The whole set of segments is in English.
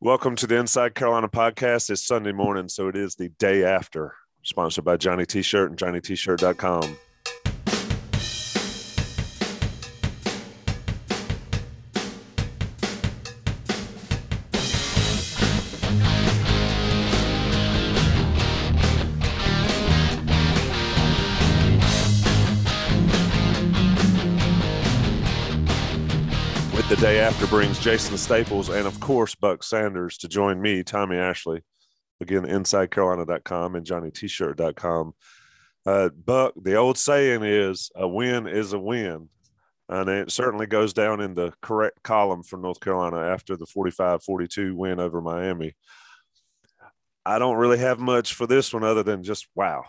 Welcome to the Inside Carolina podcast. It's Sunday morning, so it is the day after. Sponsored by Johnny T-Shirt and JohnnyT-Shirt.com. the day after brings Jason Staples and, of course, Buck Sanders to join me, Tommy Ashley. Again, InsideCarolina.com and JohnnyT-Shirt.com. Uh, Buck, the old saying is a win is a win. And it certainly goes down in the correct column for North Carolina after the 45 42 win over Miami. I don't really have much for this one other than just wow.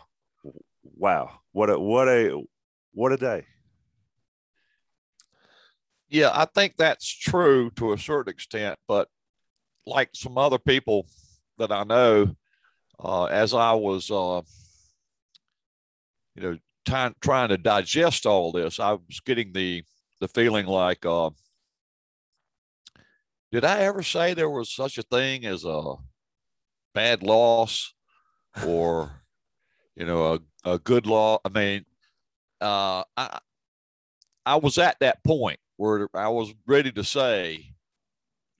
Wow. What a what a what a day. Yeah, I think that's true to a certain extent, but like some other people that I know, uh, as I was, uh, you know, trying trying to digest all this, I was getting the the feeling like, uh, did I ever say there was such a thing as a bad loss, or you know, a, a good law? I mean, uh, I I was at that point where I was ready to say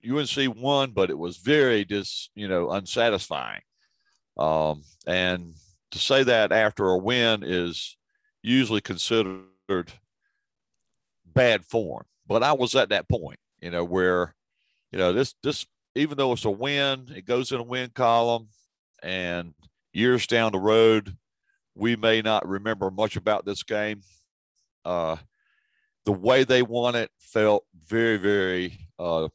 UNC won, but it was very just you know unsatisfying. Um, and to say that after a win is usually considered bad form. But I was at that point, you know, where you know this this even though it's a win, it goes in a win column, and years down the road, we may not remember much about this game. Uh, the way they won it felt very, very, uh,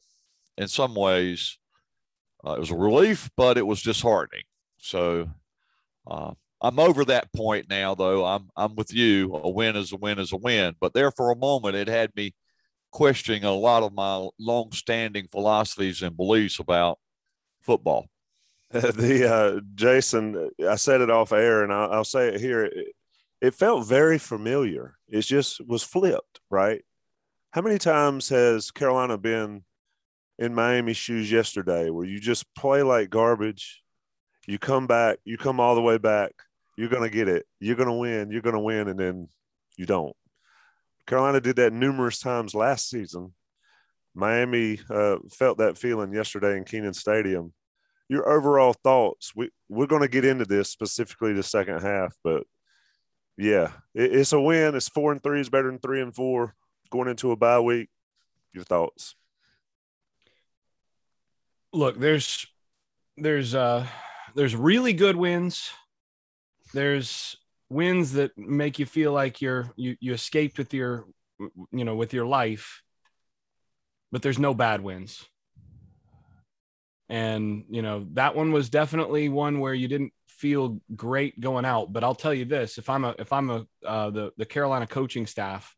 in some ways, uh, it was a relief, but it was disheartening. So uh, I'm over that point now, though. I'm I'm with you. A win is a win is a win. But there for a moment, it had me questioning a lot of my long-standing philosophies and beliefs about football. the uh, Jason, I said it off air, and I'll, I'll say it here. It felt very familiar. It just was flipped, right? How many times has Carolina been in Miami's shoes yesterday where you just play like garbage? You come back, you come all the way back, you're going to get it, you're going to win, you're going to win, and then you don't. Carolina did that numerous times last season. Miami uh, felt that feeling yesterday in Kenan Stadium. Your overall thoughts? We we're going to get into this specifically the second half, but yeah, it, it's a win. It's four and three is better than three and four going into a bye week. Your thoughts? Look, there's there's uh there's really good wins. There's wins that make you feel like you're you you escaped with your you know with your life. But there's no bad wins. And you know, that one was definitely one where you didn't feel great going out. But I'll tell you this: if I'm a if I'm a uh, the the Carolina coaching staff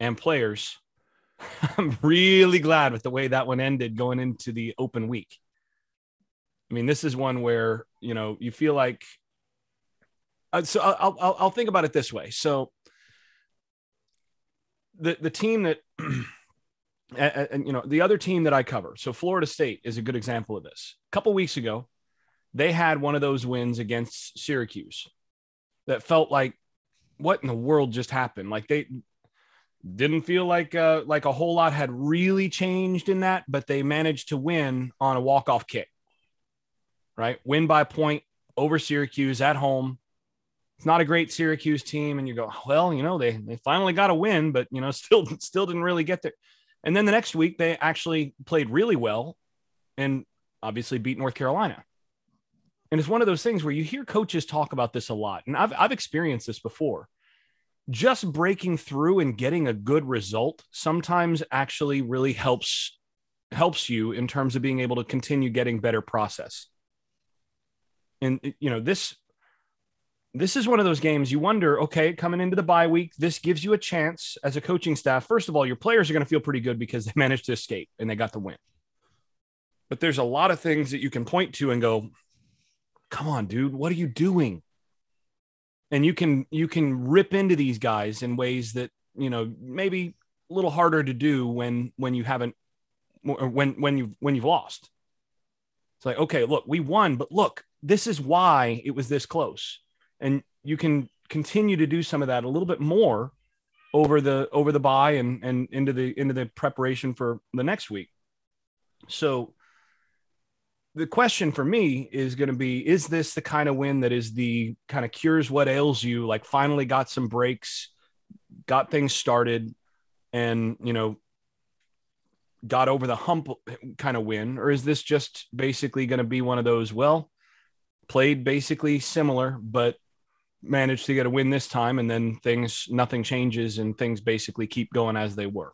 and players, I'm really glad with the way that one ended going into the open week. I mean, this is one where you know you feel like. Uh, so I'll, I'll I'll think about it this way. So the the team that. and, and, you know the other team that I cover, so Florida State is a good example of this. A couple weeks ago, they had one of those wins against Syracuse that felt like what in the world just happened? Like they didn't feel like uh, like a whole lot had really changed in that, but they managed to win on a walk off kick. Right, win by point over Syracuse at home. It's not a great Syracuse team, and you go, well, you know, they they finally got a win, but you know, still still didn't really get there. And then the next week, they actually played really well, and obviously beat North Carolina. And it's one of those things where you hear coaches talk about this a lot. And I've, I've experienced this before. Just breaking through and getting a good result sometimes actually really helps helps you in terms of being able to continue getting better process. And you know, this this is one of those games you wonder, okay, coming into the bye week, this gives you a chance as a coaching staff. First of all, your players are going to feel pretty good because they managed to escape and they got the win. But there's a lot of things that you can point to and go, "Come on, dude, what are you doing?" And you can you can rip into these guys in ways that, you know, maybe a little harder to do when when you haven't when when you when you've lost. It's like, okay, look, we won, but look, this is why it was this close and you can continue to do some of that a little bit more over the over the bye and and into the into the preparation for the next week. So the question for me is going to be is this the kind of win that is the kind of cures what ails you? Like finally got some breaks got things started and you know got over the hump kind of win? Or is this just basically going to be one of those well played basically similar but managed to get a win this time and then things nothing changes and things basically keep going as they were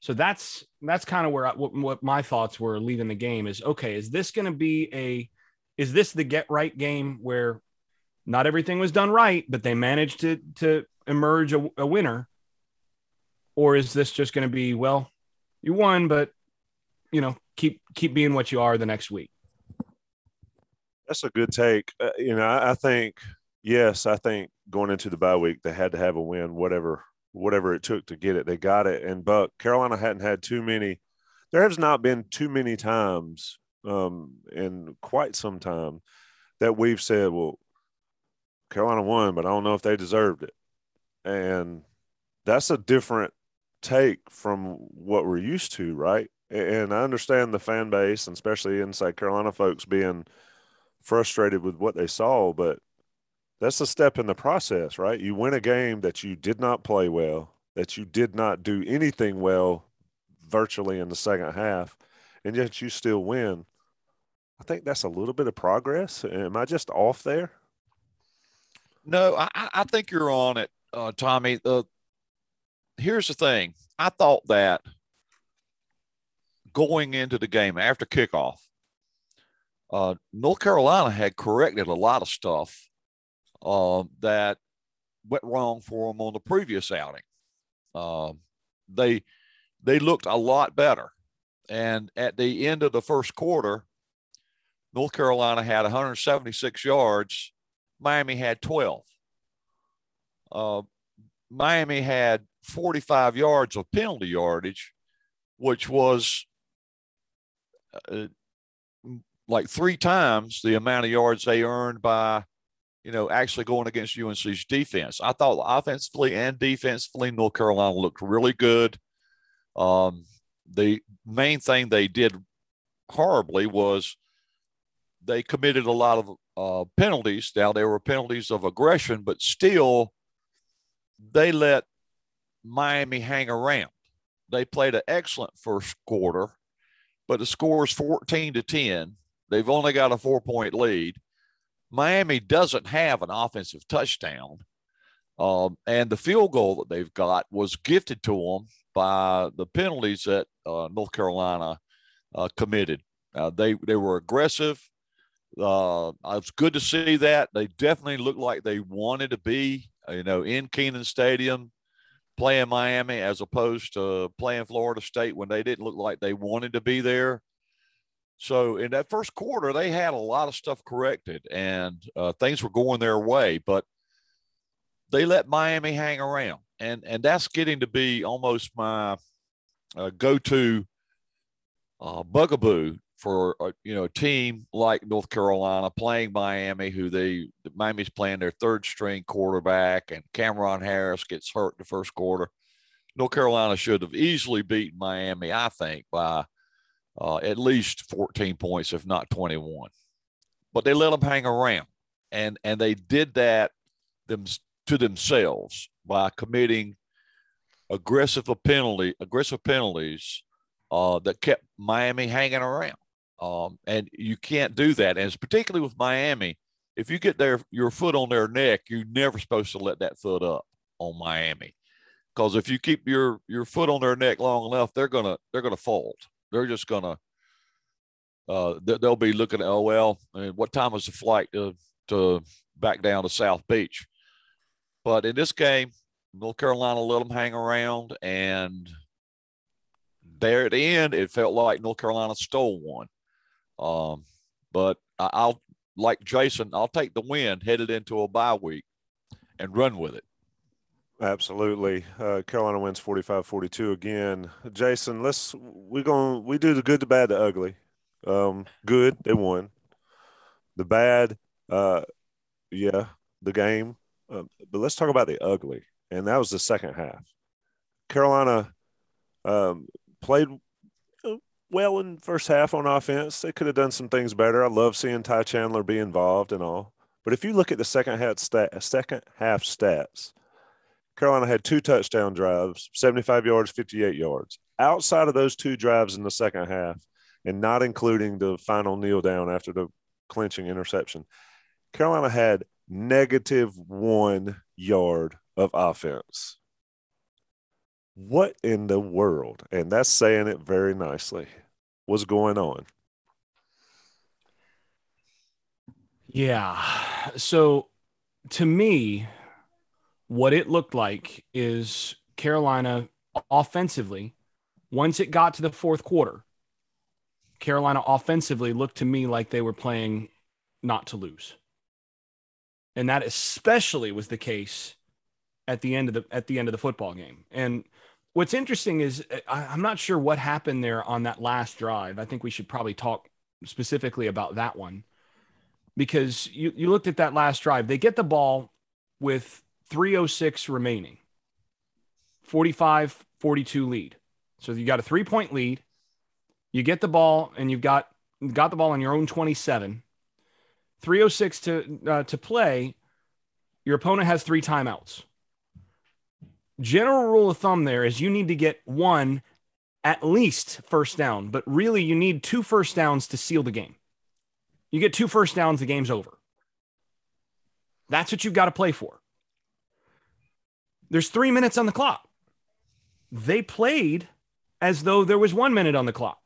so that's that's kind of where I, what, what my thoughts were leaving the game is okay is this going to be a is this the get right game where not everything was done right but they managed to to emerge a, a winner? Or is this just going to be well you won but you know keep keep being what you are the next week? That's a good take. Uh, you know I, I think yes, I think going into the bye week, they had to have a win, whatever whatever it took to get it. They got it. And Buck, Carolina hadn't had too many. There has not been too many times um, in quite some time that we've said, well, Carolina won, but I don't know if they deserved it. And that's a different take from what we're used to, right? And I understand the fan base, and especially inside Carolina folks being frustrated with what they saw, but that's a step in the process, right? You win a game that you did not play well, that you did not do anything well virtually in the second half, and yet you still win. I think that's a little bit of progress. Am I just off there? No, I, I think you're on it, uh, Tommy. Uh, here's the thing I thought that going into the game after kickoff, uh, North Carolina had corrected a lot of stuff uh, that went wrong for them on the previous outing. Uh, they they looked a lot better, and at the end of the first quarter, North Carolina had 176 yards. Miami had 12. Uh, Miami had 45 yards of penalty yardage, which was uh, like three times the amount of yards they earned by you know, actually going against UNC's defense. I thought offensively and defensively, North Carolina looked really good. Um, the main thing they did horribly was they committed a lot of uh, penalties. Now, there were penalties of aggression, but still, they let Miami hang around. They played an excellent first quarter, but the score is 14 to 10. They've only got a four point lead. Miami doesn't have an offensive touchdown. Um, and the field goal that they've got was gifted to them by the penalties that uh, North Carolina uh, committed. Uh, they they were aggressive. Uh, it's good to see that. They definitely looked like they wanted to be, you know, in Kenan Stadium, playing Miami as opposed to playing Florida State when they didn't look like they wanted to be there. So in that first quarter, they had a lot of stuff corrected and uh, things were going their way, but they let Miami hang around, and and that's getting to be almost my uh, go-to uh, bugaboo for a, uh, you know a team like North Carolina playing Miami, who they Miami's playing their third string quarterback, and Cameron Harris gets hurt in the first quarter. North Carolina should have easily beaten Miami, I think, by uh, at least 14 points, if not 21. But they let them hang around, and and they did that them to themselves by committing aggressive penalty aggressive penalties uh, that kept Miami hanging around. Um, and you can't do that, and it's particularly with Miami. If you get their your foot on their neck, you're never supposed to let that foot up on Miami, because if you keep your your foot on their neck long enough, they're gonna they're gonna fold they're just gonna uh, they'll be looking at oh well, I mean, what time is the flight to to back down to South Beach? But in this game, North Carolina let them hang around, and there at the end, it felt like North Carolina stole one. Um, but I'll like Jason, I'll take the win headed into a bye week and run with it. Absolutely. Uh, Carolina wins 45 42 again. Jason, let's, we're going, we do the good, the bad, the ugly. Um, good, they won. The bad, uh, yeah, the game. Uh, but let's talk about the ugly. And that was the second half. Carolina um, played well in first half on offense. They could have done some things better. I love seeing Ty Chandler be involved and all. But if you look at the second half stat, second half stats, Carolina had two touchdown drives, 75 yards, 58 yards. Outside of those two drives in the second half, and not including the final kneel down after the clinching interception, Carolina had negative one yard of offense. What in the world? And that's saying it very nicely. What's going on? Yeah. So to me, what it looked like is Carolina offensively, once it got to the fourth quarter, Carolina offensively looked to me like they were playing not to lose. And that especially was the case at the end of the at the end of the football game. And what's interesting is uh, I, I'm not sure what happened there on that last drive. I think we should probably talk specifically about that one because you, you looked at that last drive. They get the ball with 306 remaining, 45 42 lead. So you got a three point lead. You get the ball and you've got got the ball on your own 27. 306 to uh, to play. Your opponent has three timeouts. General rule of thumb there is you need to get one at least first down, but really you need two first downs to seal the game. You get two first downs, the game's over. That's what you've got to play for. There's three minutes on the clock. They played as though there was one minute on the clock.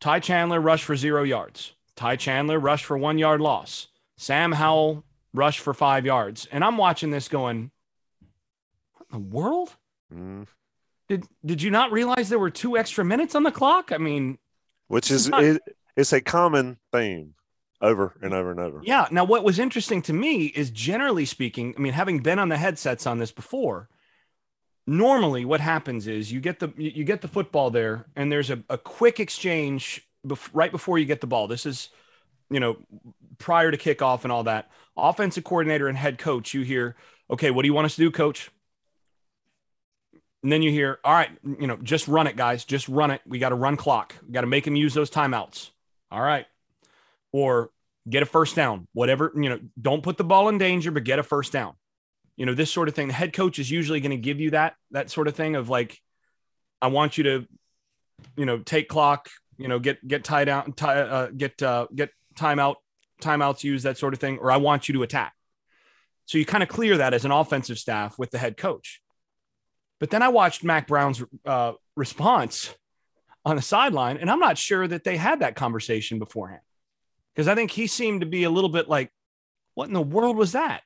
Ty Chandler rushed for zero yards. Ty Chandler rushed for one yard loss. Sam Howell rushed for five yards. And I'm watching this going, what in the world? Mm. Did did you not realize there were two extra minutes on the clock? I mean, which is, not... it, it's a common theme over and over and over. Yeah. Now, what was interesting to me is generally speaking, I mean, having been on the headsets on this before, normally what happens is you get the you get the football there, and there's a, a quick exchange bef- right before you get the ball. This is, you know, prior to kickoff and all that. Offensive coordinator and head coach, you hear, okay, what do you want us to do, coach? And then you hear, all right, you know, just run it, guys. Just run it. We got to run clock. We got to make them use those timeouts. All right. Or get a first down, whatever, you know, don't put the ball in danger, but get a first down. You know, this sort of thing. The head coach is usually going to give you that, that sort of thing of like, I want you to, you know, take clock, you know, get, get tied out, tie, uh, get, uh, get timeout, timeouts used, that sort of thing, or I want you to attack. So you kind of clear that as an offensive staff with the head coach. But then I watched Mack Brown's uh, response on the sideline, and I'm not sure that they had that conversation beforehand because I think he seemed to be a little bit like, "What in the world was that?"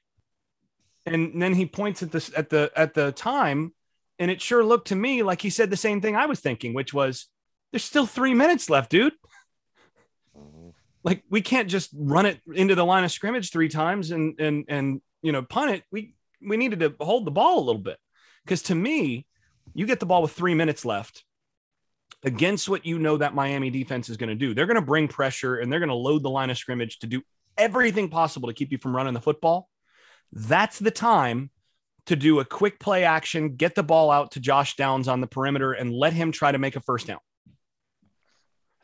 And then he points at this at the at the time, and it sure looked to me like he said the same thing I was thinking, which was, "There's still three minutes left, dude." Mm-hmm. Like we can't just run it into the line of scrimmage three times and and and you know punt it. We we needed to hold the ball a little bit because to me, you get the ball with three minutes left against what you know that Miami defense is going to do. They're going to bring pressure and they're going to load the line of scrimmage to do everything possible to keep you from running the football. That's the time to do a quick play action, get the ball out to Josh Downs on the perimeter and let him try to make a first down.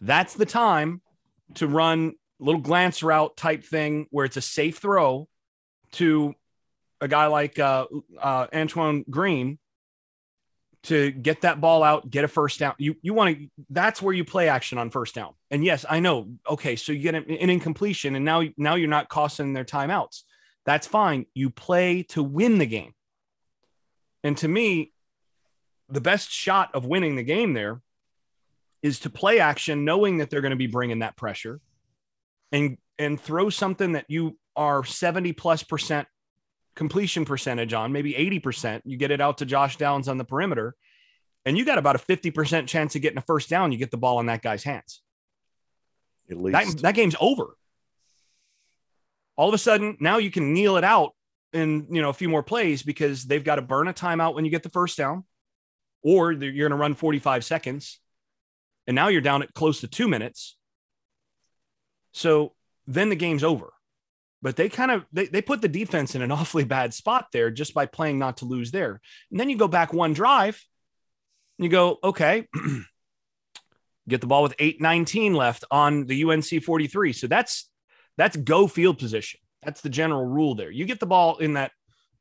That's the time to run a little glance route type thing where it's a safe throw to a guy like uh, uh, Antoine Green to get that ball out, get a first down. You you want to that's where you play action on first down. And yes, I know. Okay, so you get an, an incompletion, and now now you're not costing their timeouts. That's fine. You play to win the game. And to me, the best shot of winning the game there is to play action, knowing that they're going to be bringing that pressure, and and throw something that you are seventy plus percent completion percentage on, maybe eighty percent. You get it out to Josh Downs on the perimeter, and you got about a fifty percent chance of getting a first down. You get the ball in that guy's hands. At least That, that game's over. All of a sudden, now you can kneel it out in you know a few more plays because they've got to burn a timeout when you get the first down, or you're going to run 45 seconds, and now you're down at close to two minutes. So then the game's over. But they kind of they, they put the defense in an awfully bad spot there just by playing not to lose there. And then you go back one drive, you go, okay, get the ball with 819 left on the UNC 43. So that's that's go field position. That's the general rule there. You get the ball in that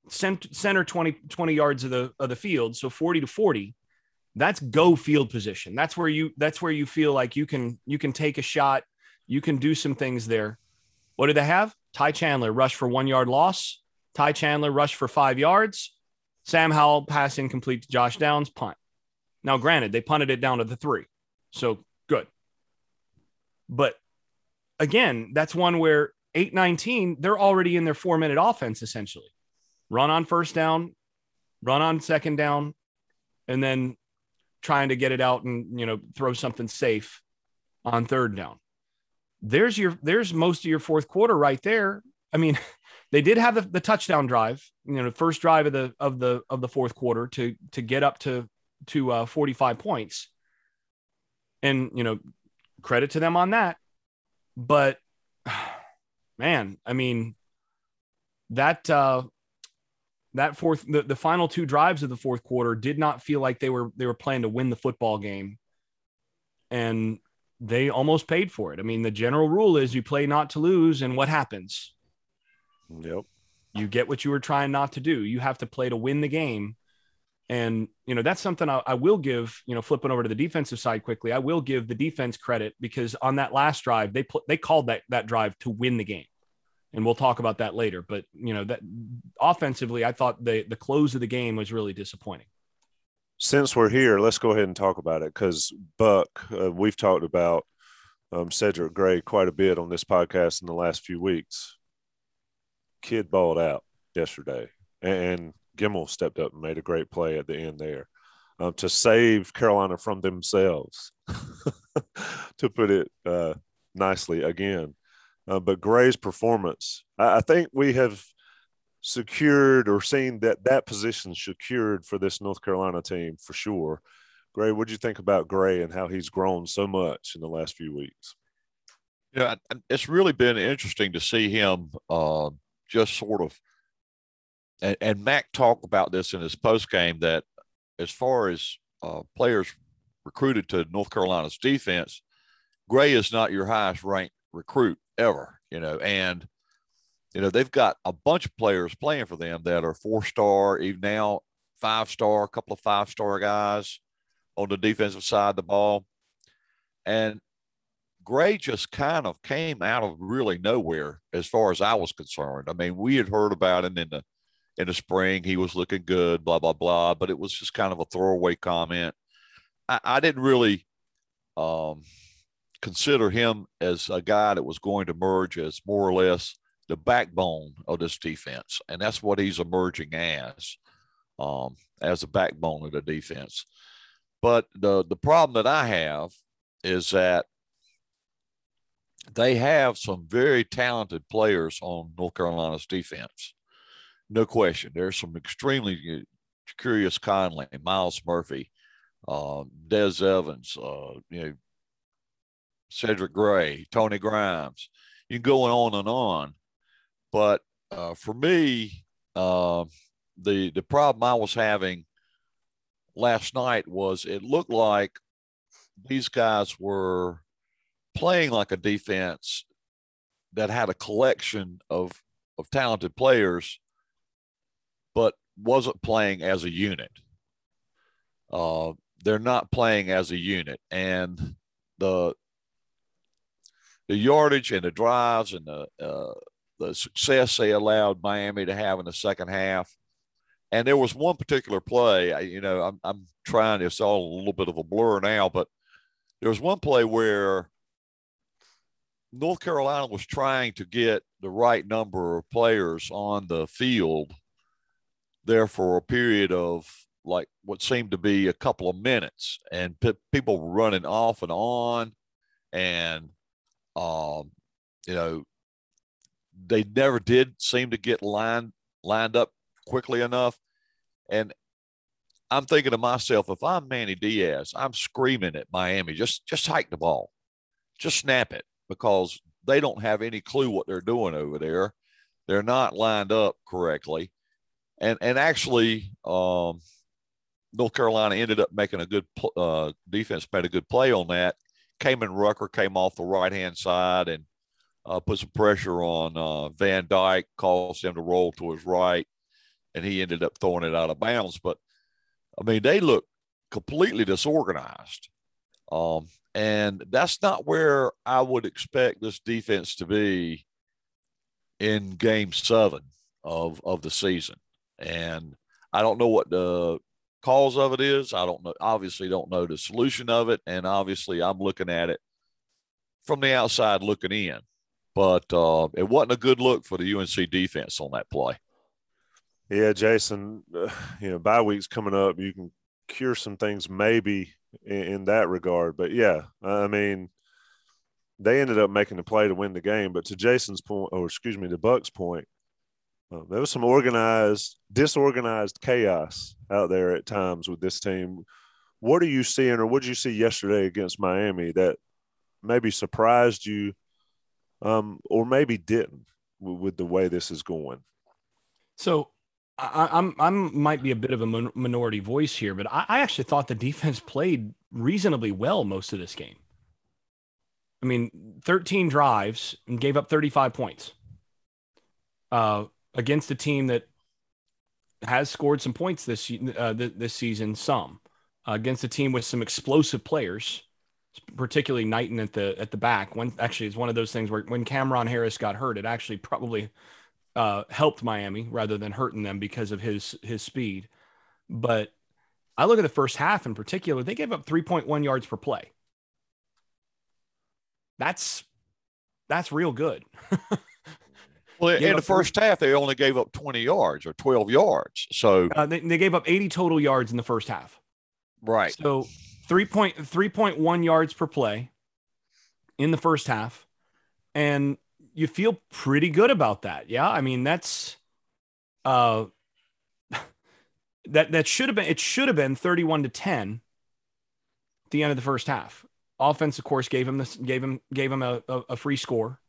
center 20, 20 yards of the of the field, so 40 to 40. That's go field position. That's where you that's where you feel like you can you can take a shot, you can do some things there. What do they have? Ty Chandler rush for one yard loss. Ty Chandler rush for five yards. Sam Howell pass incomplete to Josh Downs punt. Now, granted, they punted it down to the three, so good. But again, that's one where 819, they're already in their four minute offense essentially. Run on first down, run on second down, and then trying to get it out and you know throw something safe on third down. There's your there's most of your fourth quarter right there. I mean, they did have the, the touchdown drive, you know, the first drive of the of the of the fourth quarter to to get up to to uh, 45 points. And you know, credit to them on that. But man, I mean, that uh, that fourth the, the final two drives of the fourth quarter did not feel like they were they were playing to win the football game. And they almost paid for it. I mean, the general rule is you play not to lose, and what happens? Yep. You get what you were trying not to do. You have to play to win the game. And, you know, that's something I, I, will give, you know, flipping over to the defensive side quickly. I will give the defense credit because on that last drive, they put, they called that, that drive to win the game. And we'll talk about that later. But, you know, that offensively, I thought the, the close of the game was really disappointing. Since we're here, let's go ahead and talk about it because Buck, uh, we've talked about um, Cedric Gray quite a bit on this podcast in the last few weeks. Kid balled out yesterday. And Gimmel stepped up and made a great play at the end there um, to save Carolina from themselves, to put it uh, nicely again. Uh, but Gray's performance, I, I, think we have secured or seen that that position secured for this North Carolina team for sure. Gray, what do you think about Gray and how he's grown so much in the last few weeks? Yeah, it's really been interesting to see him uh, just sort of – and, and Mack talked about this in his post game that as far as uh, players recruited to North Carolina's defense, Gray is not your highest ranked recruit ever, you know, and you know they've got a bunch of players playing for them that are four star, even now five star, a couple of five star guys on the defensive side of the ball, and Gray just kind of came out of really nowhere as far as I was concerned. I mean, we had heard about him in the in the spring. He was looking good, blah, blah, blah. But it was just kind of a throwaway comment. I, I didn't really um, consider him as a guy that was going to merge as more or less the backbone of this defense. And that's what he's emerging as, um, as a backbone of the defense. But the, the problem that I have is that they have some very talented players on North Carolina's defense no question. There's some extremely uh, curious Conley, Myles Murphy, uh, Des Evans, uh, you know, Cedric Gray, Tony Grimes. You can go on and on. But uh, for me, uh, the the problem I was having last night was it looked like these guys were playing like a defense that had a collection of of talented players but wasn't playing as a unit. Uh, they're not playing as a unit, and the the yardage and the drives and the uh, the success they allowed Miami to have in the second half, And there was one particular play, I, you know, I'm, I'm trying, it's all a little bit of a blur now, but there was one play where North Carolina was trying to get the right number of players on the field there for a period of like what seemed to be a couple of minutes. And p- people were running off and on and um you know they never did seem to get lined lined up quickly enough. And i'm thinking to myself if i'm manny diaz i'm screaming at miami just just hike the ball. Just snap it because they don't have any clue what they're doing over there. They're not lined up correctly. And and actually um North Carolina ended up making a good uh, defense, made a good play on that. Kaimon Rucker came off the right hand side and uh, put some pressure on uh, Van Dyke, caused him to roll to his right, and he ended up throwing it out of bounds. But I mean, they look completely disorganized. Um, and that's not where I would expect this defense to be in game seven of, of the season. And I don't know what the cause of it is. I don't know. Obviously, don't know the solution of it, and obviously, I'm looking at it from the outside looking in. But uh, it wasn't a good look for the UNC defense on that play. Yeah, Jason. Uh, you know, bye weeks coming up. You can cure some things maybe in, in that regard. But yeah, I mean, they ended up making the play to win the game. But to Jason's point, or excuse me, to Buck's point, um, there was some organized, disorganized chaos out there at times with this team. What are you seeing, or what did you see yesterday against Miami that maybe surprised you, um, or maybe didn't with, the way this is going? So I, I'm I'm might be a bit of a minority voice here, but I, I, actually thought the defense played reasonably well most of this game. I mean, 13 drives and gave up 35 points. Uh, against a team that has scored some points this uh, this season, some uh, against a team with some explosive players, particularly Knighton at the at the back. When actually, it's one of those things where when Cameron Harris got hurt, it actually probably uh, helped Miami rather than hurting them because of his his speed. But I look at the first half in particular; they gave up 3.1 yards per play. That's that's real good. Well, in the first half, they only gave up 20 yards or 12 yards. So uh, they, they gave up 80 total yards in the first half. Right. So 3.3.1 yards per play in the first half. And you feel pretty good about that. Yeah. I mean, that's uh that that should have been it should have been 31 to 10 at the end of the first half. Offense, of course, gave him this gave him gave him a, a, a free score.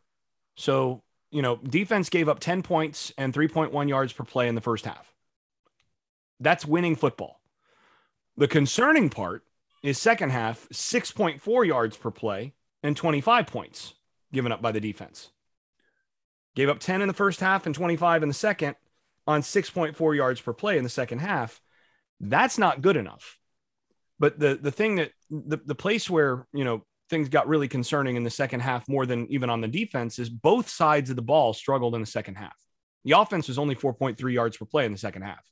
So you know, defense gave up 10 points and 3.1 yards per play in the first half. That's winning football. The concerning part is second half, 6.4 yards per play and 25 points given up by the defense. Gave up 10 in the first half and 25 in the second on 6.4 yards per play in the second half. That's not good enough. But the the thing that the, the place where, you know, things got really concerning in the second half more than even on the defense is both sides of the ball struggled in the second half. The offense was only 4.3 yards per play in the second half.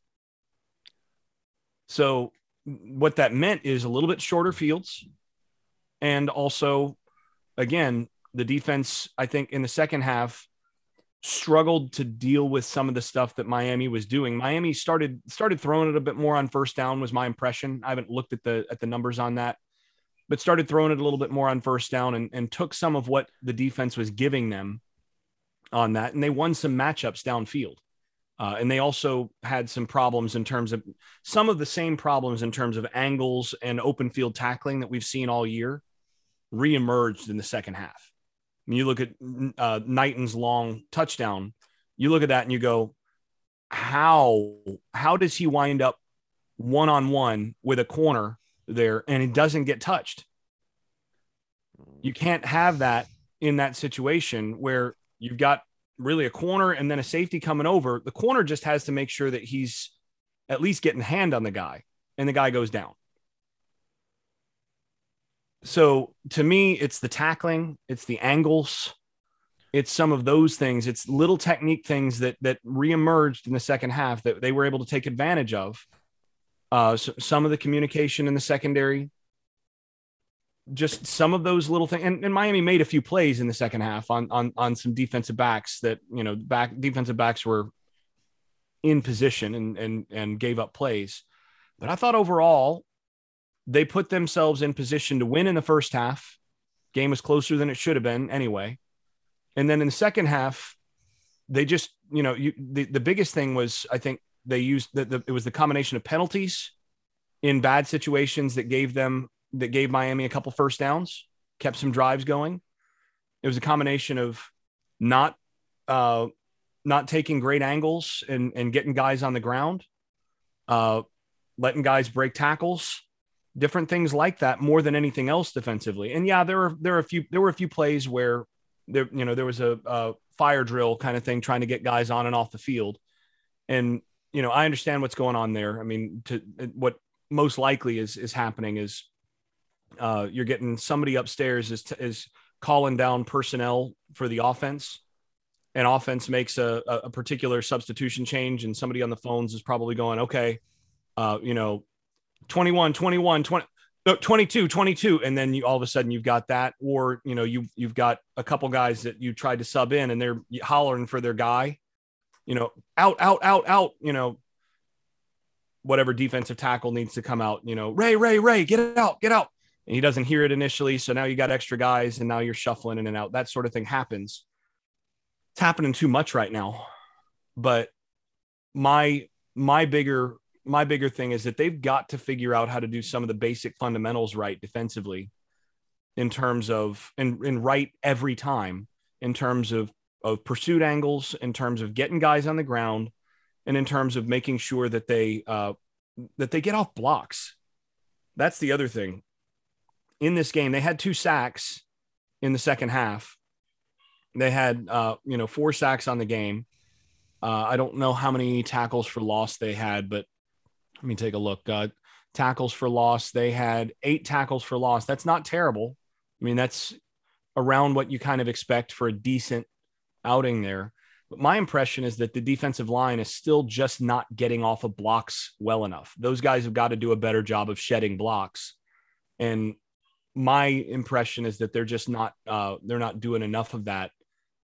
So what that meant is a little bit shorter fields and also again the defense I think in the second half struggled to deal with some of the stuff that Miami was doing. Miami started started throwing it a bit more on first down was my impression. I haven't looked at the at the numbers on that but started throwing it a little bit more on first down and, and took some of what the defense was giving them on that. And they won some matchups downfield. Uh, and they also had some problems in terms of some of the same problems in terms of angles and open field tackling that we've seen all year reemerged in the second half. When you look at uh, Knighton's long touchdown, you look at that and you go, how how does he wind up one on one with a corner there and it doesn't get touched. You can't have that in that situation where you've got really a corner and then a safety coming over. The corner just has to make sure that he's at least getting hand on the guy and the guy goes down. So to me, it's the tackling, it's the angles. it's some of those things. It's little technique things that that reemerged in the second half that they were able to take advantage of. Uh, so some of the communication in the secondary, just some of those little things. And, and, Miami made a few plays in the second half on on on some defensive backs that you know back defensive backs were in position and and and gave up plays. But I thought overall they put themselves in position to win in the first half. Game was closer than it should have been anyway. And then in the second half, they just, you know, you, the, the biggest thing was, I think they used the, the, it was the combination of penalties in bad situations that gave them, that gave Miami a couple first downs, kept some drives going. It was a combination of not, uh, not taking great angles and, and getting guys on the ground, uh, letting guys break tackles, different things like that more than anything else defensively. And yeah, there were there were a few there were a few plays where there, you know, there was a, a fire drill kind of thing trying to get guys on and off the field. And, you know, I understand what's going on there. I mean, to what most likely is, is happening is uh, you're getting somebody upstairs is, is calling down personnel for the offense and offense makes a, a particular substitution change and somebody on the phones is probably going, okay, uh, you know, 21, 21, 20, no, 22, 22. And then you all of a sudden you've got that, or, you know, you've, you've got a couple guys that you tried to sub in and they're hollering for their guy, you know, out, out, out, out, you know, whatever defensive tackle needs to come out, you know, Ray, Ray, Ray, get out, get out. And he doesn't hear it initially. So now you got extra guys and now you're shuffling in and out. That sort of thing happens. It's happening too much right now. But my, my bigger my bigger thing is that they've got to figure out how to do some of the basic fundamentals right defensively in terms of and, and right every time in terms of of pursuit angles in terms of getting guys on the ground and in terms of making sure that they uh, that they get off blocks that's the other thing in this game they had two sacks in the second half they had uh, you know four sacks on the game uh, I don't know how many tackles for loss they had, but let me take a look. Uh, tackles for loss. They had eight tackles for loss. That's not terrible. I mean, that's around what you kind of expect for a decent outing there. But my impression is that the defensive line is still just not getting off of blocks well enough. Those guys have got to do a better job of shedding blocks. And my impression is that they're just not uh, they're not doing enough of that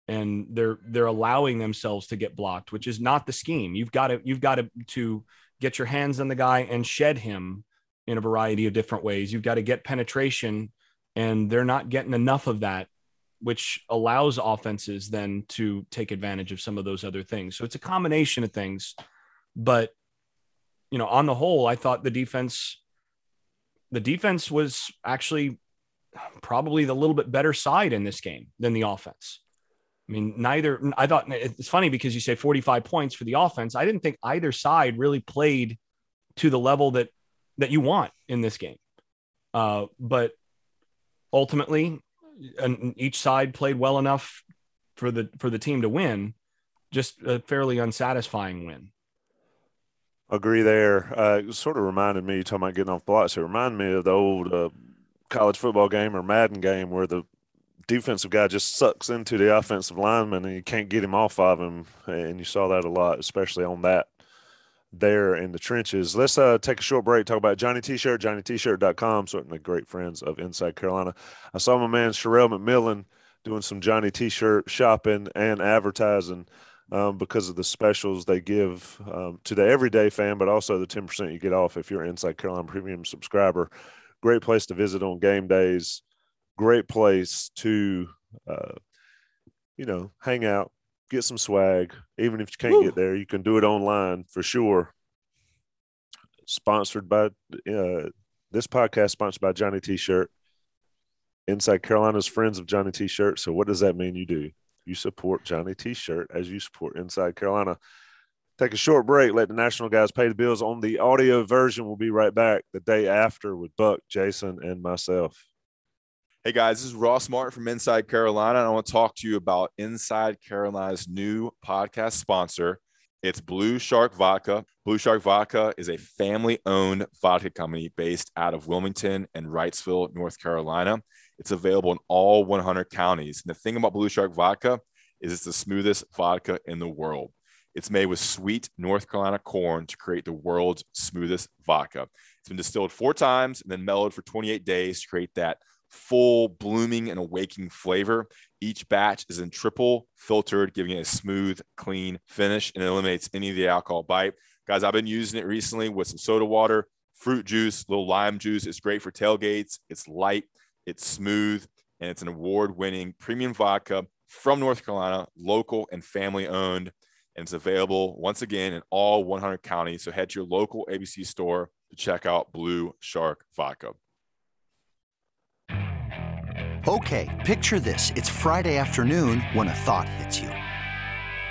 and they're they're allowing themselves to get blocked which is not the scheme you've got to you've got to to get your hands on the guy and shed him in a variety of different ways. You've got to get penetration, and they're not getting enough of that, which allows offenses then to take advantage of some of those other things. So it's a combination of things. But, you know, on the whole, I thought the defense, the defense was actually probably the little bit better side in this game than the offense. I mean, neither. I thought it's funny because you say 45 points for the offense. I didn't think either side really played to the level that that you want in this game. Uh, but ultimately, and each side played well enough for the for the team to win. Just a fairly unsatisfying win. Agree there. Uh, sort of reminded me talking about getting off blocks. It reminded me of the old uh, college football game or Madden game where the defensive guy just sucks into the offensive lineman and you can't get him off of him. And you saw that a lot, especially on that there in the trenches. Let's uh, take a short break, talk about Johnny T-shirt, johnnyt-shirt.com, certainly great friends of Inside Carolina. I saw my man Sherrell McMillan doing some Johnny T-shirt shopping and advertising um, because of the specials they give um, to the everyday fan, but also the 10% you get off if you're an Inside Carolina Premium subscriber. Great place to visit on game days great place to, uh, you know, hang out, get some swag. Even if you can't Woo. get there, you can do it online for sure. Sponsored by uh, this podcast, sponsored by Johnny T-shirt. Inside Carolina's friends of Johnny T-shirt. So what does that mean? You do you support Johnny T-shirt as you support Inside Carolina. Take a short break. Let the national guys pay the bills. On the audio version, we'll be right back the day after with Buck, Jason, and myself. Hey guys, this is Ross Martin from Inside Carolina. And I want to talk to you about Inside Carolina's new podcast sponsor. It's Blue Shark Vodka. Blue Shark Vodka is a family owned vodka company based out of Wilmington and Wrightsville, North Carolina. It's available in all 100 counties. And the thing about Blue Shark Vodka, is it's the smoothest vodka in the world. It's made with sweet North Carolina corn to create the world's smoothest vodka. It's been distilled four times and then mellowed for 28 days to create that full blooming and awakening flavor. Each batch is in triple filtered, giving it a smooth, clean finish and eliminates any of the alcohol bite. Guys, I've been using it recently with some soda water, fruit juice, little lime juice. It's great for tailgates. It's light, it's smooth, and it's an award winning premium vodka from North Carolina, local and family owned. And it's available once again in all 100 counties. So head to your local ABC store to check out Blue Shark Vodka. Okay, picture this. It's Friday afternoon when a thought hits you.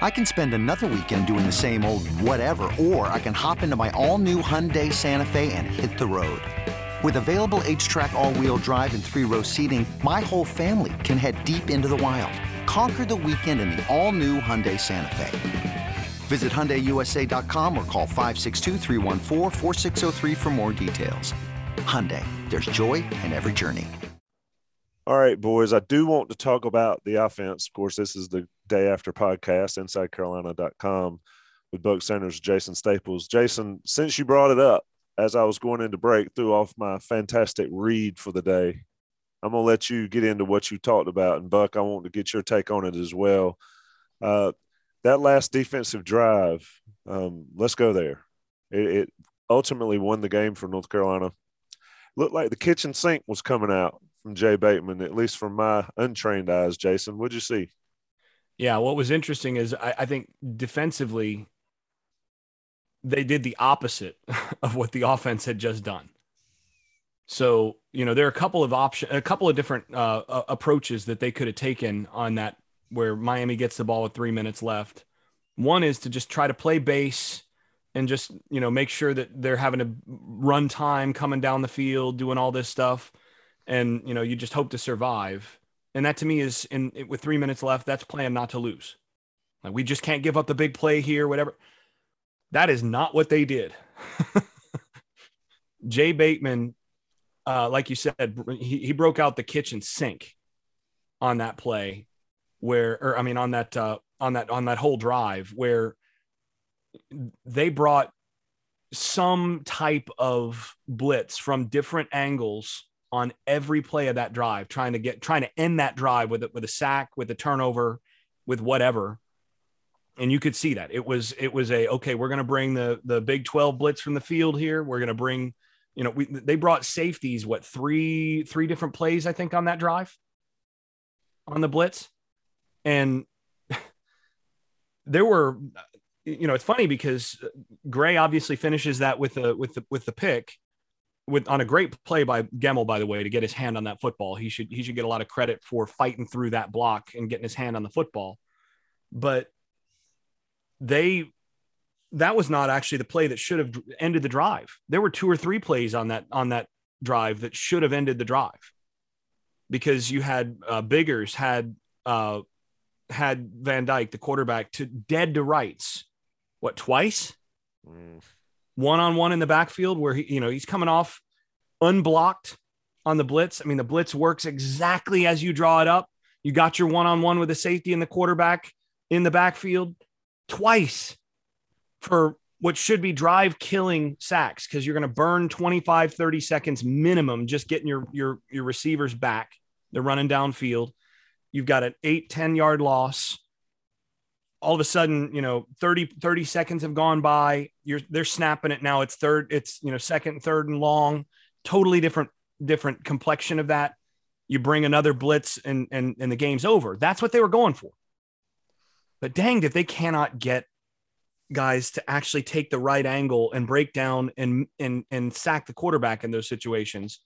I can spend another weekend doing the same old whatever, or I can hop into my all new Hyundai Santa Fe and hit the road. With available HTRAC, all wheel drive, and three row seating, my whole family can head deep into the wild. Conquer the weekend in the all new Hyundai Santa Fe. Visit HyundaiUSA.com or call 562 for more details. Hyundai, there's joy in every journey. All right, boys. I do want to talk about the offense. Of course, this is the day after podcast, InsideCarolina.com with Buck Sanders, Jason Staples. Jason, since you brought it up, as I was going into break, threw off my fantastic read for the day. I'm gonna let you get into what you talked about, and Buck, I want to get your take on it as well. Uh, that last defensive drive, um, let's go there. It, it, ultimately won the game for North Carolina. Looked like the kitchen sink was coming out from Jay Bateman, at least from my untrained eyes. Jason, what'd you see? Yeah, what was interesting is I, I think defensively, they did the opposite of what the offense had just done. So, you know, there are a couple of options, a couple of different uh, approaches that they could have taken on that where Miami gets the ball with three minutes left. One is to just try to play base and just, you know, make sure that they're having a run time coming down the field, doing all this stuff. And, you know, you just hope to survive. And that to me is in with three minutes left, that's playing not to lose. Like we just can't give up the big play here, whatever. That is not what they did. Jay Bateman, uh, like you said, he, he broke out the kitchen sink on that play where or I mean on that uh, on that on that whole drive where they brought some type of blitz from different angles on every play of that drive, trying to get trying to end that drive with it with a sack, with a turnover, with whatever. And you could see that it was it was a okay. We're going to bring the the Big Twelve blitz from the field here. We're going to bring, you know, we they brought safeties. What three three different plays I think on that drive on the blitz. And there were, you know, it's funny because Gray obviously finishes that with the with the with the pick, with on a great play by Gemmel, by the way, to get his hand on that football. He should he should get a lot of credit for fighting through that block and getting his hand on the football. But they that was not actually the play that should have ended the drive. There were two or three plays on that on that drive that should have ended the drive because you had uh, Biggers had uh, had Van Dyke, the quarterback, to dead to rights. What twice? One on one in the backfield where he, you know, he's coming off unblocked on the blitz. I mean, the blitz works exactly as you draw it up. You got your one on one with the safety and the quarterback in the backfield twice for what should be drive killing sacks because you're going to burn 25 30 seconds minimum just getting your your your receivers back they're running downfield You've got an eight, 10 yard loss. All of a sudden, you know, 30, 30 seconds have gone by. You're they're snapping it now. It's third, it's you know, second, third, and long. Totally different, different complexion of that. You bring another blitz and and and the game's over. That's what they were going for. But danged if they cannot get guys to actually take the right angle and break down and and and sack the quarterback in those situations.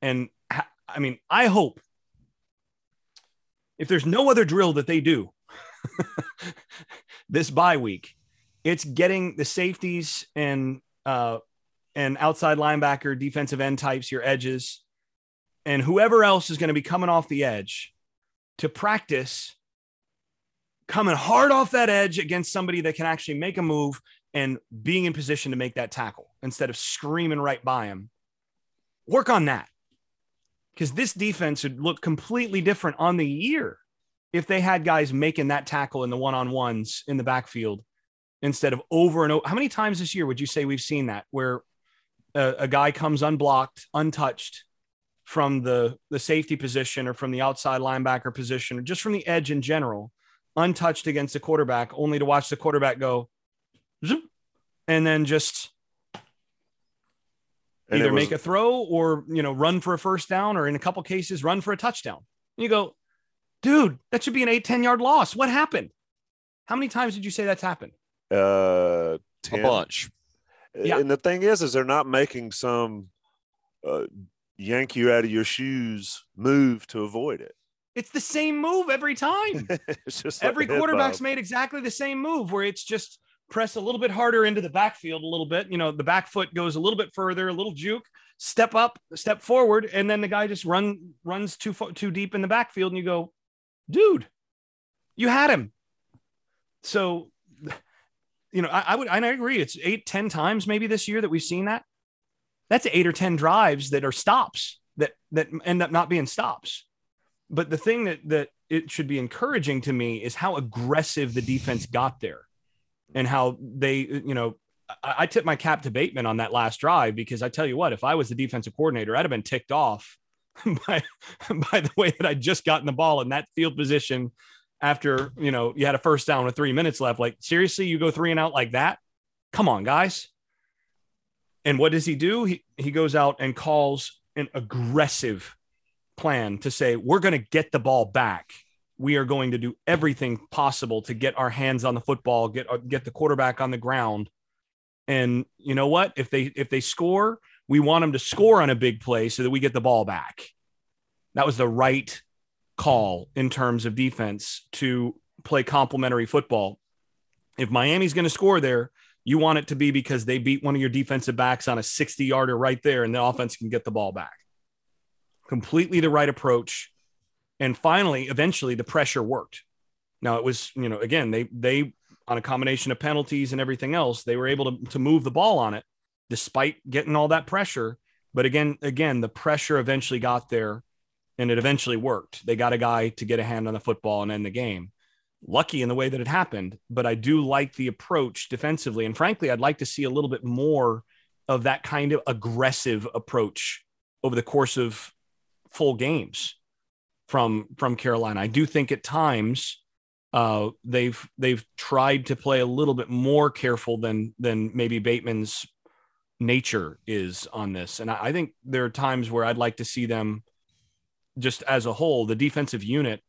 And I mean, I hope if there's no other drill that they do this bye week, it's getting the safeties and uh, and outside linebacker, defensive end types, your edges, and whoever else is going to be coming off the edge to practice coming hard off that edge against somebody that can actually make a move and being in position to make that tackle instead of screaming right by him. Work on that because this defense would look completely different on the year if they had guys making that tackle in the one on ones in the backfield instead of over and over. How many times this year would you say we've seen that where a, a guy comes unblocked, untouched from the, the safety position or from the outside linebacker position or just from the edge in general, untouched against the quarterback, only to watch the quarterback go zoop, and then just And either was- make a throw or you know run for a first down or in a couple cases run for a touchdown. And you go, dude, that should be an 8 10 yard loss. What happened? How many times did you say that's happened? uh, A bunch. Yeah. And the thing is, is they're not making some uh, yank you out of your shoes move to avoid it. It's the same move every time. it's just like Every quarterback's made exactly the same move where it's just press a little bit harder into the backfield a little bit. You know, the back foot goes a little bit further, a little juke, step up, step forward, and then the guy just run runs too far, too deep in the backfield, and you go, dude, you had him. So, you know, I, I would, and I agree. It's eight, ten times maybe this year that we've seen that. That's eight or ten drives that are stops that that end up not being stops. But the thing that that it should be encouraging to me is how aggressive the defense got there and how they, you know, I, I tip my cap to Bateman on that last drive because I tell you what, if I was the defensive coordinator, I'd have been ticked off by, by the way that I just gotten the ball in that field position after, you know, you had a first down with three minutes left. Like, seriously, you go three and out like that? Come on, guys. And what does he do? He, he goes out and calls an aggressive plan to say, we're going to get the ball back. We are going to do everything possible to get our hands on the football, get uh, get the quarterback on the ground. And you know what? If they if they score, we want them to score on a big play so that we get the ball back. That was the right call in terms of defense to play complementary football. If Miami's going to score there, you want it to be because they beat one of your defensive backs on a 60 yarder right there and the offense can get the ball back completely the right approach. And finally, eventually, the pressure worked. Now it was, you know, again, they they on a combination of penalties and everything else, they were able to, to move the ball on it despite getting all that pressure. But again, again, the pressure eventually got there and it eventually worked. They got a guy to get a hand on the football and end the game. Lucky in the way that it happened, but I do like the approach defensively. And frankly, I'd like to see a little bit more of that kind of aggressive approach over the course of full games from from Carolina. I do think at times uh, they've they've tried to play a little bit more careful than than maybe Bateman's nature is on this, and I, I think there are times where I'd like to see them just as a whole, the defensive unit.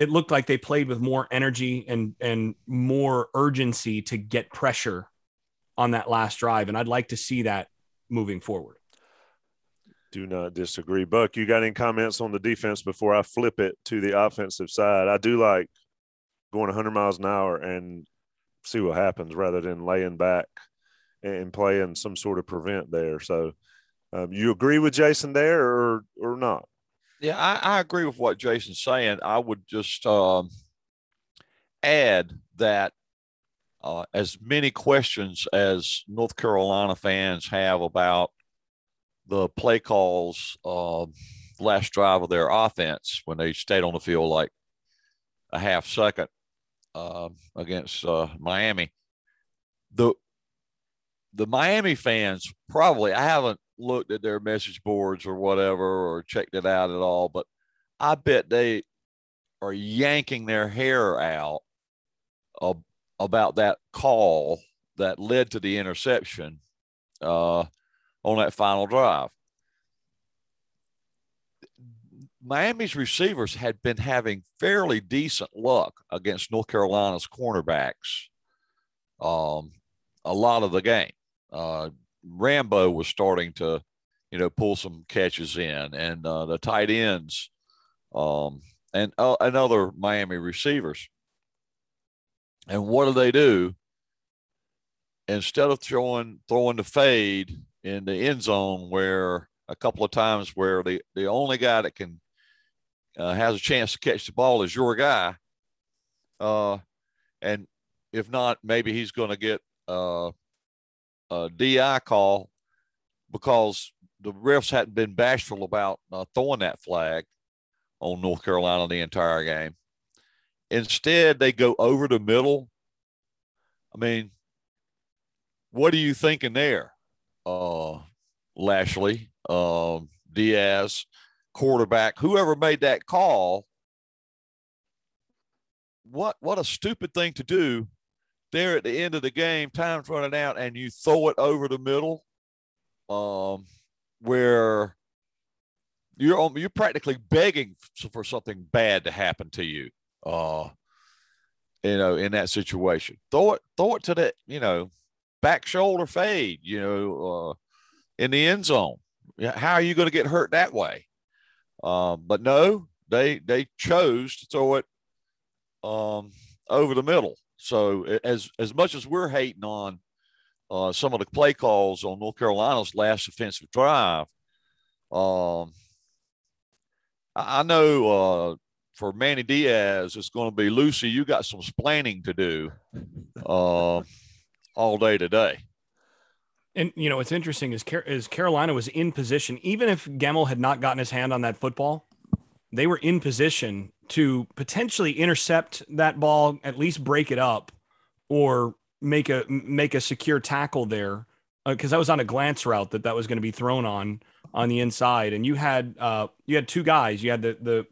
It looked like they played with more energy and and more urgency to get pressure on that last drive, and I'd like to see that moving forward. Do not disagree. Buck, you got any comments on the defense before I flip it to the offensive side? I do like going 100 miles an hour and see what happens rather than laying back and playing some sort of prevent there. So, um, you agree with Jason there or or not? Yeah, I, I agree with what Jason's saying. I would just um, add that uh, as many questions as North Carolina fans have about the play calls uh, last drive of their offense when they stayed on the field like a half second uh, against uh, Miami. The the Miami fans probably I haven't looked at their message boards or whatever or checked it out at all, but I bet they are yanking their hair out about that call that led to the interception uh, on that final drive. Miami's receivers had been having fairly decent luck against North Carolina's cornerbacks um, a lot of the game. Uh, Rambo was starting to, you know, pull some catches in, and uh, the tight ends, um, and uh, and other Miami receivers. And what do they do? Instead of throwing throwing the fade in the end zone, where a couple of times where the the only guy that can uh, has a chance to catch the ball is your guy, uh, and if not, maybe he's going to get uh, a DI call because the refs hadn't been bashful about uh, throwing that flag on North Carolina the entire game. Instead, they go over the middle. I mean, what are you thinking there? Uh, Lashlee, um, Diaz, quarterback, whoever made that call. What what a stupid thing to do there at the end of the game, time's running out, and you throw it over the middle, um, where you're you're practically begging for something bad to happen to you. Uh, you know, in that situation, throw it, throw it to the, you know, back shoulder fade, you know, uh, in the end zone. How are you going to get hurt that way? Um, but no, they they chose to throw it um, over the middle. So as as much as we're hating on uh, some of the play calls on North Carolina's last offensive drive, um, I, know uh, for Manny Diaz, it's going to be Lucy. You got some splaining to do uh, all day today. And you know what's interesting is, Car- is Carolina was in position, even if Gemmel had not gotten his hand on that football, they were in position to potentially intercept that ball, at least break it up, or make a make a secure tackle there. Because uh, that was on a glance route that that was going to be thrown on on the inside, and you had uh, you had two guys. You had the the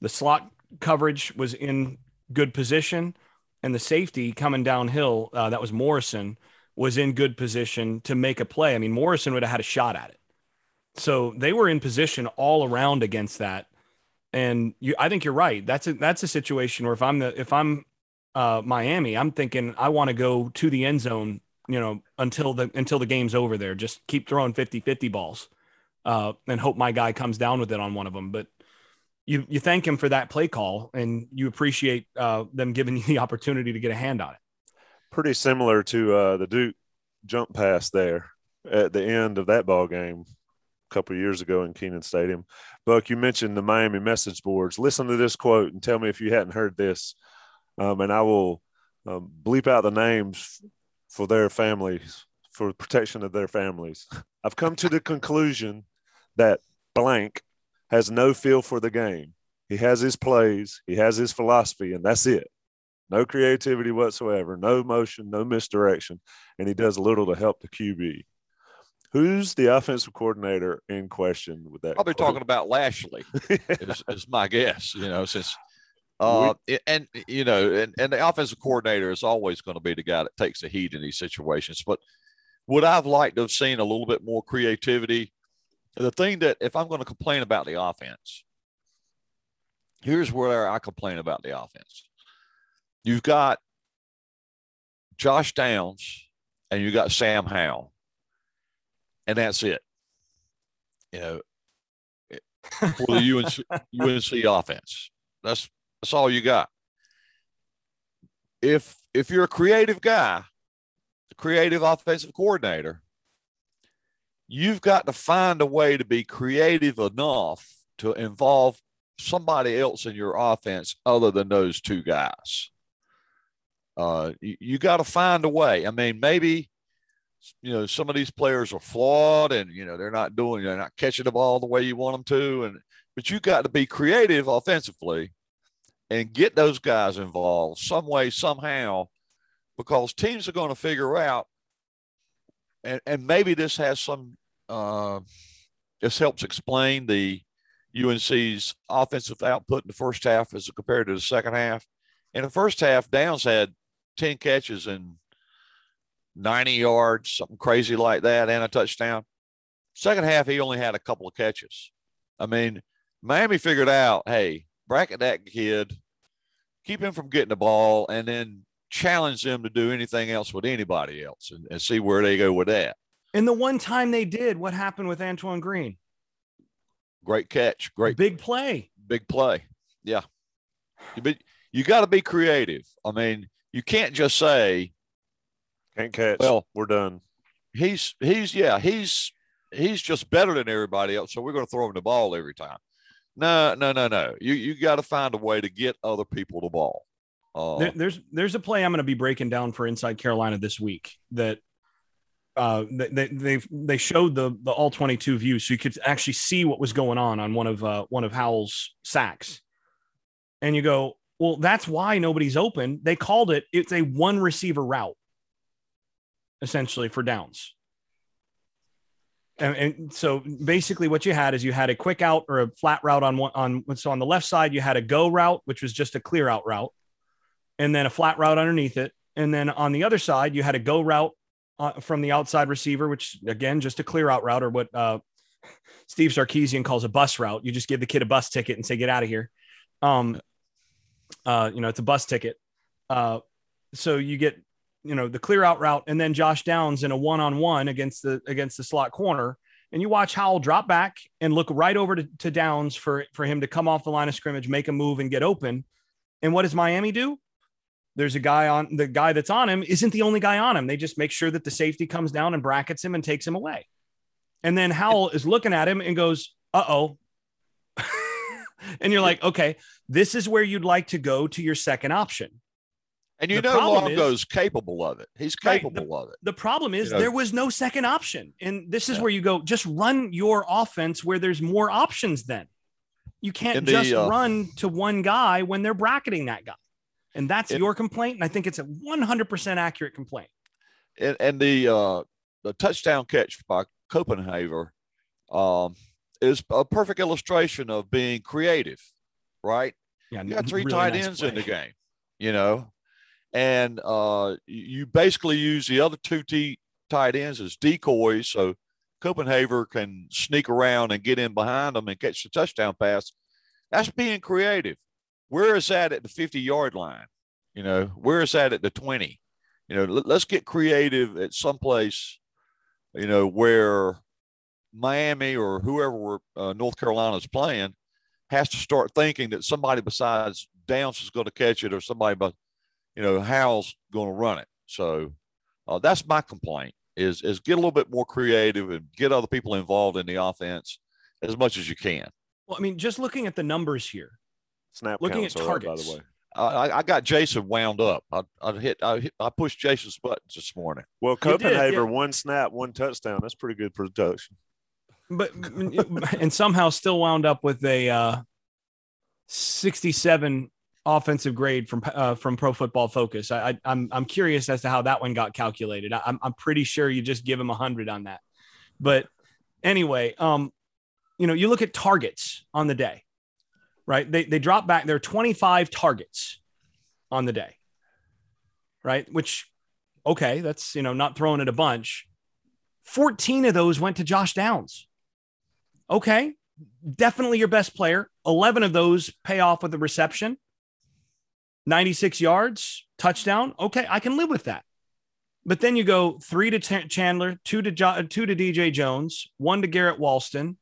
the slot coverage was in good position, and the safety coming downhill uh, that was Morrison was in good position to make a play. I mean, Morrison would have had a shot at it. So they were in position all around against that. And you, I think you're right. That's a, that's a situation where if I'm the, if I'm uh, Miami, I'm thinking I want to go to the end zone, you know, until the, until the game's over there, just keep throwing 50, 50 balls uh, and hope my guy comes down with it on one of them. But you, you thank him for that play call and you appreciate uh, them giving you the opportunity to get a hand on it pretty similar to uh, the Duke jump pass there at the end of that ball game a couple years ago in Kenan Stadium. Buck, you mentioned the Miami message boards. Listen to this quote and tell me if you hadn't heard this, um, and I will um, bleep out the names for their families for protection of their families. I've come to the conclusion that blank has no feel for the game. He has his plays, he has his philosophy, and that's it no creativity whatsoever, no motion, no misdirection, and he does little to help the QB. Who's the offensive coordinator in question with that? Probably talking about Lashlee, is, is, my guess. You know, since uh, and you know, and, and the offensive coordinator is always going to be the guy that takes the heat in these situations. But would I've liked to have seen a little bit more creativity? The thing that if I'm going to complain about the offense, here's where I complain about the offense. You've got Josh Downs and you got Sam Howell, and that's it. You know, for the UNC, UNC offense, that's that's all you got. If if you're a creative guy, a creative offensive coordinator, you've got to find a way to be creative enough to involve somebody else in your offense other than those two guys. Uh, you, you got to find a way. I mean, maybe you know some of these players are flawed, and you know they're not doing, they're not catching the ball the way you want them to, and but you got to be creative offensively and get those guys involved some way somehow, because teams are going to figure out, and and maybe this has some. Uh, this helps explain the UNC's offensive output in the first half as compared to the second half. In the first half, Downs had 10 catches and 90 yards, something crazy like that, and a touchdown. Second half, he only had a couple of catches. I mean, Miami figured out, hey, bracket that kid, keep him from getting the ball, and then challenge them to do anything else with anybody else and, and see where they go with that. And the one time they did, what happened with Antoine Green? Great catch. Great big play. Big play. Yeah. But you got to be creative. I mean, you can't just say can't catch. Well, we're done. He's he's yeah he's he's just better than everybody else, so we're going to throw him the ball every time. No, no, no, no. You you got to find a way to get other people the ball. Uh, there, there's there's a play I'm going to be breaking down for Inside Carolina this week that uh, they they they showed the the all 22 view, so you could actually see what was going on on one of uh, one of Howell's sacks, and you go, Well, that's why nobody's open. They called it, it's a one receiver route, essentially, for downs. And, and, so basically what you had is you had a quick out or a flat route on one on so on the left side you had a go route which was just a clear out route and then a flat route underneath it. And then on the other side you had a go route uh, from the outside receiver which again just a clear out route or what uh, Steve Sarkisian calls a bus route. You just give the kid a bus ticket and say get out of here. Um uh you know it's a bus ticket. Uh so you get you know the clear out route and then Josh Downs in a one on one against the against the slot corner. And you watch Howell drop back and look right over to, to Downs for for him to come off the line of scrimmage, make a move and get open. And what does Miami do? There's a guy on the guy that's on him isn't the only guy on him. They just make sure that the safety comes down and brackets him and takes him away. And then Howell is looking at him and goes, "Uh oh." and you're like, okay, this is where you'd like to go to your second option. And you The know Longo's is- capable of it. He's Right, capable of it. The problem is You know- there was no second option. And this is Yeah. where you go, just run your offense where there's more options then. You can't the, just uh, run to one guy when they're bracketing that guy. And that's In- your complaint. And I think it's a 100% accurate complaint. and, and the uh, the touchdown catch by Copenhaver um, is a perfect illustration of being creative, right? Yeah. You got three really tight nice ends in the game, you know, and uh, you you basically use the other two t- tight ends as decoys, so Copenhaver can sneak around and get in behind them and catch the touchdown pass. That's being creative. Where is that at the 50 yard line? You know, where is that at the 20? You know, let, us get creative at some place, you know, where Miami or whoever uh, North Carolina is playing has to start thinking that somebody besides Downs is going to catch it or somebody but you know Howell's going to run it. So uh, that's my complaint is is get a little bit more creative and get other people involved in the offense as much as you can. Well, I mean, just looking at the numbers here, Snap Looking counts at are up, by the way. I, I- I got Jason wound up. I, I hit I hit I pushed Jason's buttons this morning. Well, You did, Copenhaver, yeah. one snap, one touchdown. That's pretty good production. but and somehow still wound up with a uh, 67 offensive grade from uh, from Pro Football Focus. I, I, I'm I'm curious as to how that one got calculated. I, I'm I'm pretty sure you just give him a hundred on that. But anyway, um, you know, you look at targets on the day, right? They they drop back. There are 25 targets on the day, right? Which, okay, that's you know not throwing it a bunch. 14 of those went to Josh Downs. Okay, definitely your best player. 11 of those pay off with a reception, 96 yards, touchdown. Okay, I can live with that. But then you go three to Chandler, two to jo- two to DJ Jones, one to Garrett Walston,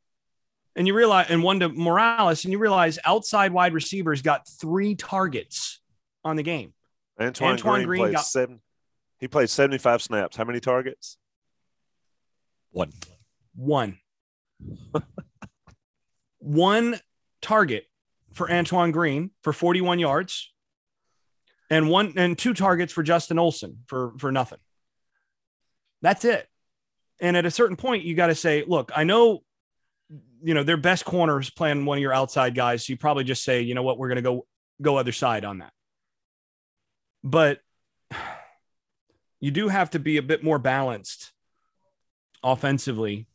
and you realize, and one to Morales, and you realize outside wide receivers got three targets on the game. Antoine, Antoine Green, Green played got- seven. He played 75 snaps. How many targets? One. One. one target for Antoine Green for 41 yards and one and two targets for Justin Olson for for nothing. That's it. And at a certain point you got to say, look, I know you know their best corner is playing one of your outside guys, so you probably just say, you know what, we're going to go go other side on that. But you do have to be a bit more balanced offensively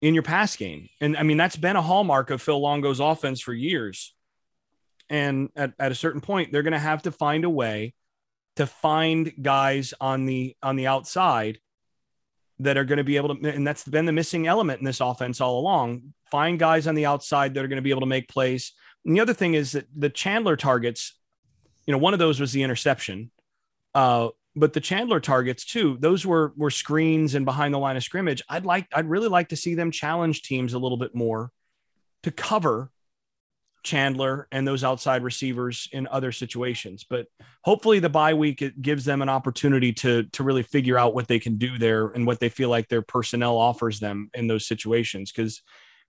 in your pass game. And I mean, that's been a hallmark of Phil Longo's offense for years. And at, at a certain point, they're going to have to find a way to find guys on the on the outside that are going to be able to and that's been the missing element in this offense all along. Find guys on the outside that are going to be able to make plays. And the other thing is that the chandler targets you know one of those was the interception. Uh but the Chandler targets too, those were were screens and behind the line of scrimmage. I'd like I'd really like to see them challenge teams a little bit more to cover Chandler and those outside receivers in other situations. But hopefully the bye week it gives them an opportunity to to really figure out what they can do there and what they feel like their personnel offers them in those situations cuz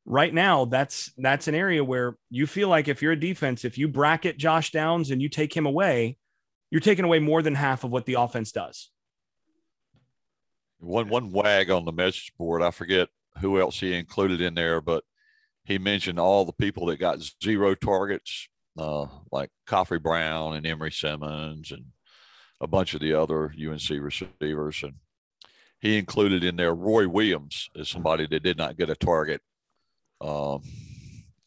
right now that's that's an area where you feel like if you're a defense if you bracket Josh Downs and you take him away you're taking away more than half of what the offense does. One one wag on the message board. I forget who else he included in there, but he mentioned all the people that got zero targets uh, like Khafre Brown and Emery Simmons and a bunch of the other UNC receivers. And he included in there Roy Williams as somebody that did not get a target um,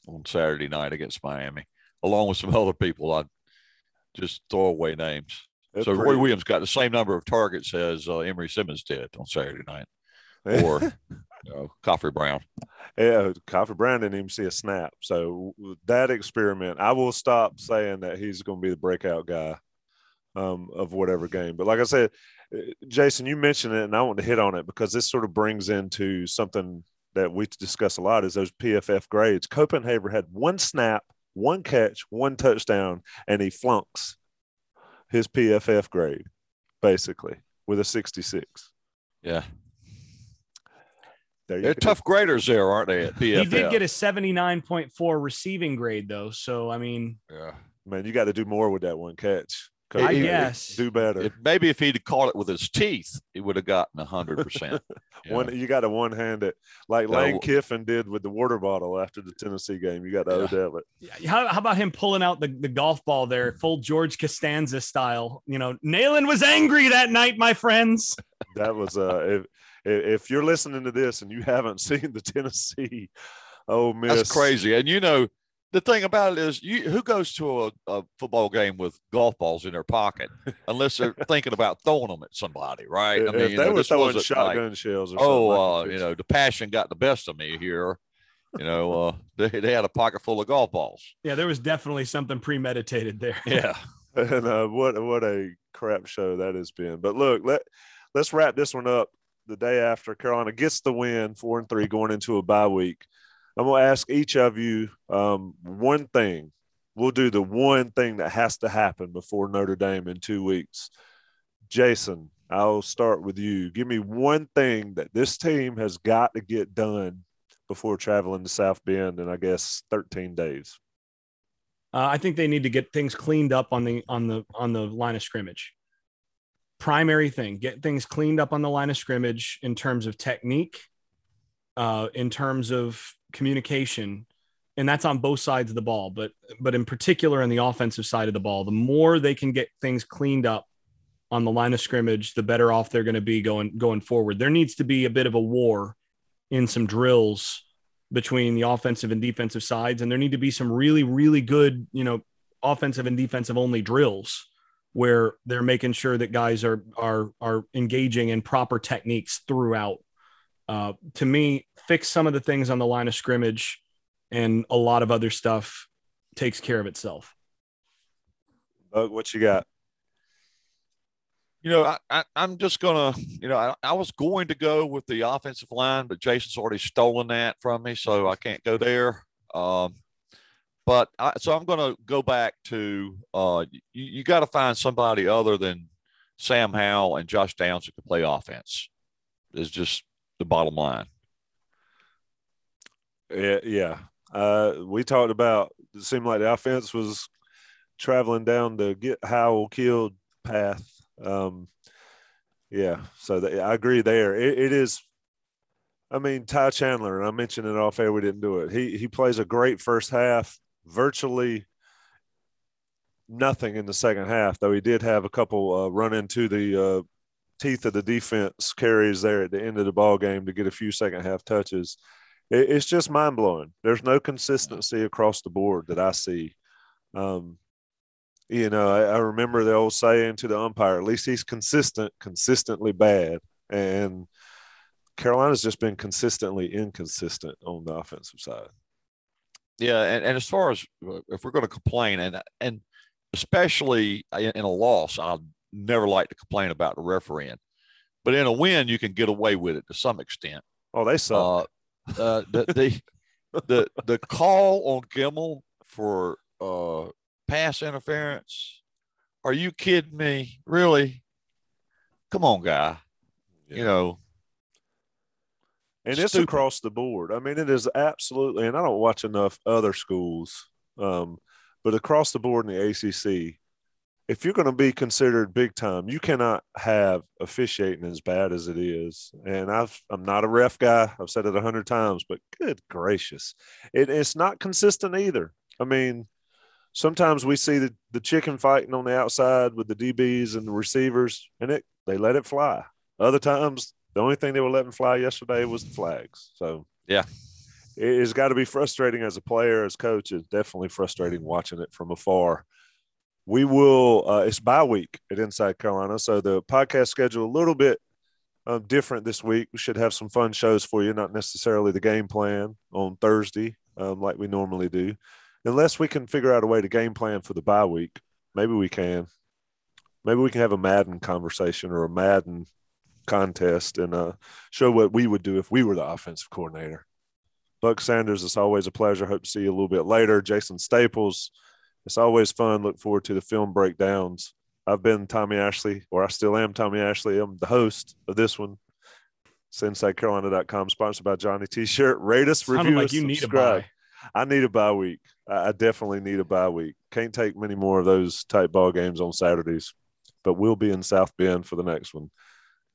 on Saturday night against Miami, along with some other people. I just throw away names. That's so Roy Williams got the same number of targets as uh, Emery Simmons did on Saturday night, or know, Khafre Brown. Yeah, Khafre Brown didn't even see a snap. So that experiment, I will stop saying that he's going to be the breakout guy um, of whatever game. But like I said, uh, Jason, you mentioned it, and I want to hit on it because this sort of brings into something that we discuss a lot is those PFF grades. Copenhaver had one snap, one catch, one touchdown, and he flunks his PFF grade basically with a 66. Yeah, they're tough graders there, aren't they? At PFF. He did get a 79.4 receiving grade though. So I mean, Yeah. Man, you got to do more with that one catch. I Copenhaver, guess. do better. If, maybe if he'd caught it with his teeth, he would have gotten hundred percent. One, you got to one hand it like Lane well- Kiffin did with the water bottle after the Tennessee game. You got to Yeah. Odell it. Yeah, How, how about him pulling out the, the golf ball there, full George Costanza style? You know, Neyland was angry that night, my friends. That was uh, if if if you're listening to this and you haven't seen the Tennessee, oh miss, That's crazy. And you know, the thing about it is, you who goes to a, a football game with golf balls in their pocket unless they're thinking about throwing them at somebody, right? If, I mean, if you they know, were throwing wasn't like, shotgun shells, or oh, uh, something, I you know, the passion got the best of me here. You know, uh, they, they had a pocket full of golf balls. Yeah, there was definitely something premeditated there. Yeah. and uh, what what a crap show that has been. But look, let let's wrap this one up. The day after Carolina gets the win, four and three, going into a bye week. I'm gonna ask each of you um, one thing. We'll do the one thing that has to happen before Notre Dame in two weeks. Jason, I'll start with you. Give me one thing that this team has got to get done before traveling to South Bend in I guess 13 days. Uh, I think they need to get things cleaned up on the on the on the line of scrimmage. Primary thing, get things cleaned up on the line of scrimmage in terms of technique, uh, in terms of communication, and that's on both sides of the ball. But but in particular, on the offensive side of the ball, the more they can get things cleaned up on the line of scrimmage, the better off they're going to be going going forward. There needs to be a bit of a war in some drills between the offensive and defensive sides and there need to be some really really good you know offensive and defensive only drills where they're making sure that guys are are are engaging in proper techniques throughout uh, to me fix some of the things on the line of scrimmage and a lot of other stuff takes care of itself Buck, what you got? You know, I, I, I'm just gonna, you know, I, I was going to go with the offensive line, but Jason's already stolen that from me, so I can't go there. Um, but I, so I'm gonna go back to uh, you, you got to find somebody other than Sam Howell and Josh Downs who can play offense. Is just the bottom line. Yeah, yeah. Uh, we talked about. It seemed like the offense was traveling down the get Howell killed path. Um, yeah, so the, I agree there. It, it is. I mean, Ty Chandler, and I mentioned it off air. We didn't do it. He he plays a great first half. Virtually nothing in the second half, though he did have a couple uh, run into the uh, teeth of the defense carries there at the end of the ball game to get a few second half touches it, it's just mind blowing. There's no consistency across the board that I see. Um, you know, I, I remember the old saying to the umpire, at least he's consistent, consistently bad. And Carolina's just been consistently inconsistent on the offensive side. Yeah, and, and as far as uh, if we're going to complain, and and especially in, in a loss, I'll never like to complain about the refereeing, but in a win, you can get away with it to some extent. Oh, they suck. Uh, uh, the, the the the call on Gemmel for uh, pass interference. Are you kidding me? Really? Come on, guy. You know, and it's across the board. I mean, it is absolutely, and I don't watch enough other schools, um, but across the board in the ACC, if you're going to be considered big time, you cannot have officiating as bad as it is. And I've, I'm not a ref guy. I've said it a hundred times, but good gracious, it, it's not consistent either. I mean, sometimes we see the, the chicken fighting on the outside with the DBs and the receivers, and it they let it fly. Other times, the only thing they were letting fly yesterday was the flags. So Yeah. it has got to be frustrating as a player, as coach. It's definitely frustrating watching it from afar. We will. Uh, it's bye week at Inside Carolina, so the podcast schedule a little bit um, different this week. We should have some fun shows for you, not necessarily the game plan on Thursday um, like we normally do, unless we can figure out a way to game plan for the bye week. Maybe we can. Maybe we can have a Madden conversation or a Madden contest and uh, show what we would do if we were the offensive coordinator. Buck Sanders, it's always a pleasure. Hope to see you a little bit later. Jason Staples, it's always fun. Look forward to the film breakdowns. I've been Tommy Ashley, or I still am Tommy Ashley. I'm the host of this one. It's InsideCarolina.com, sponsored by Johnny T-shirt. Rate us, review like us, you need a subscribe. bye. I need a bye week. I I definitely need a bye week. Can't take many more of those type ball games on Saturdays, but we'll be in South Bend for the next one.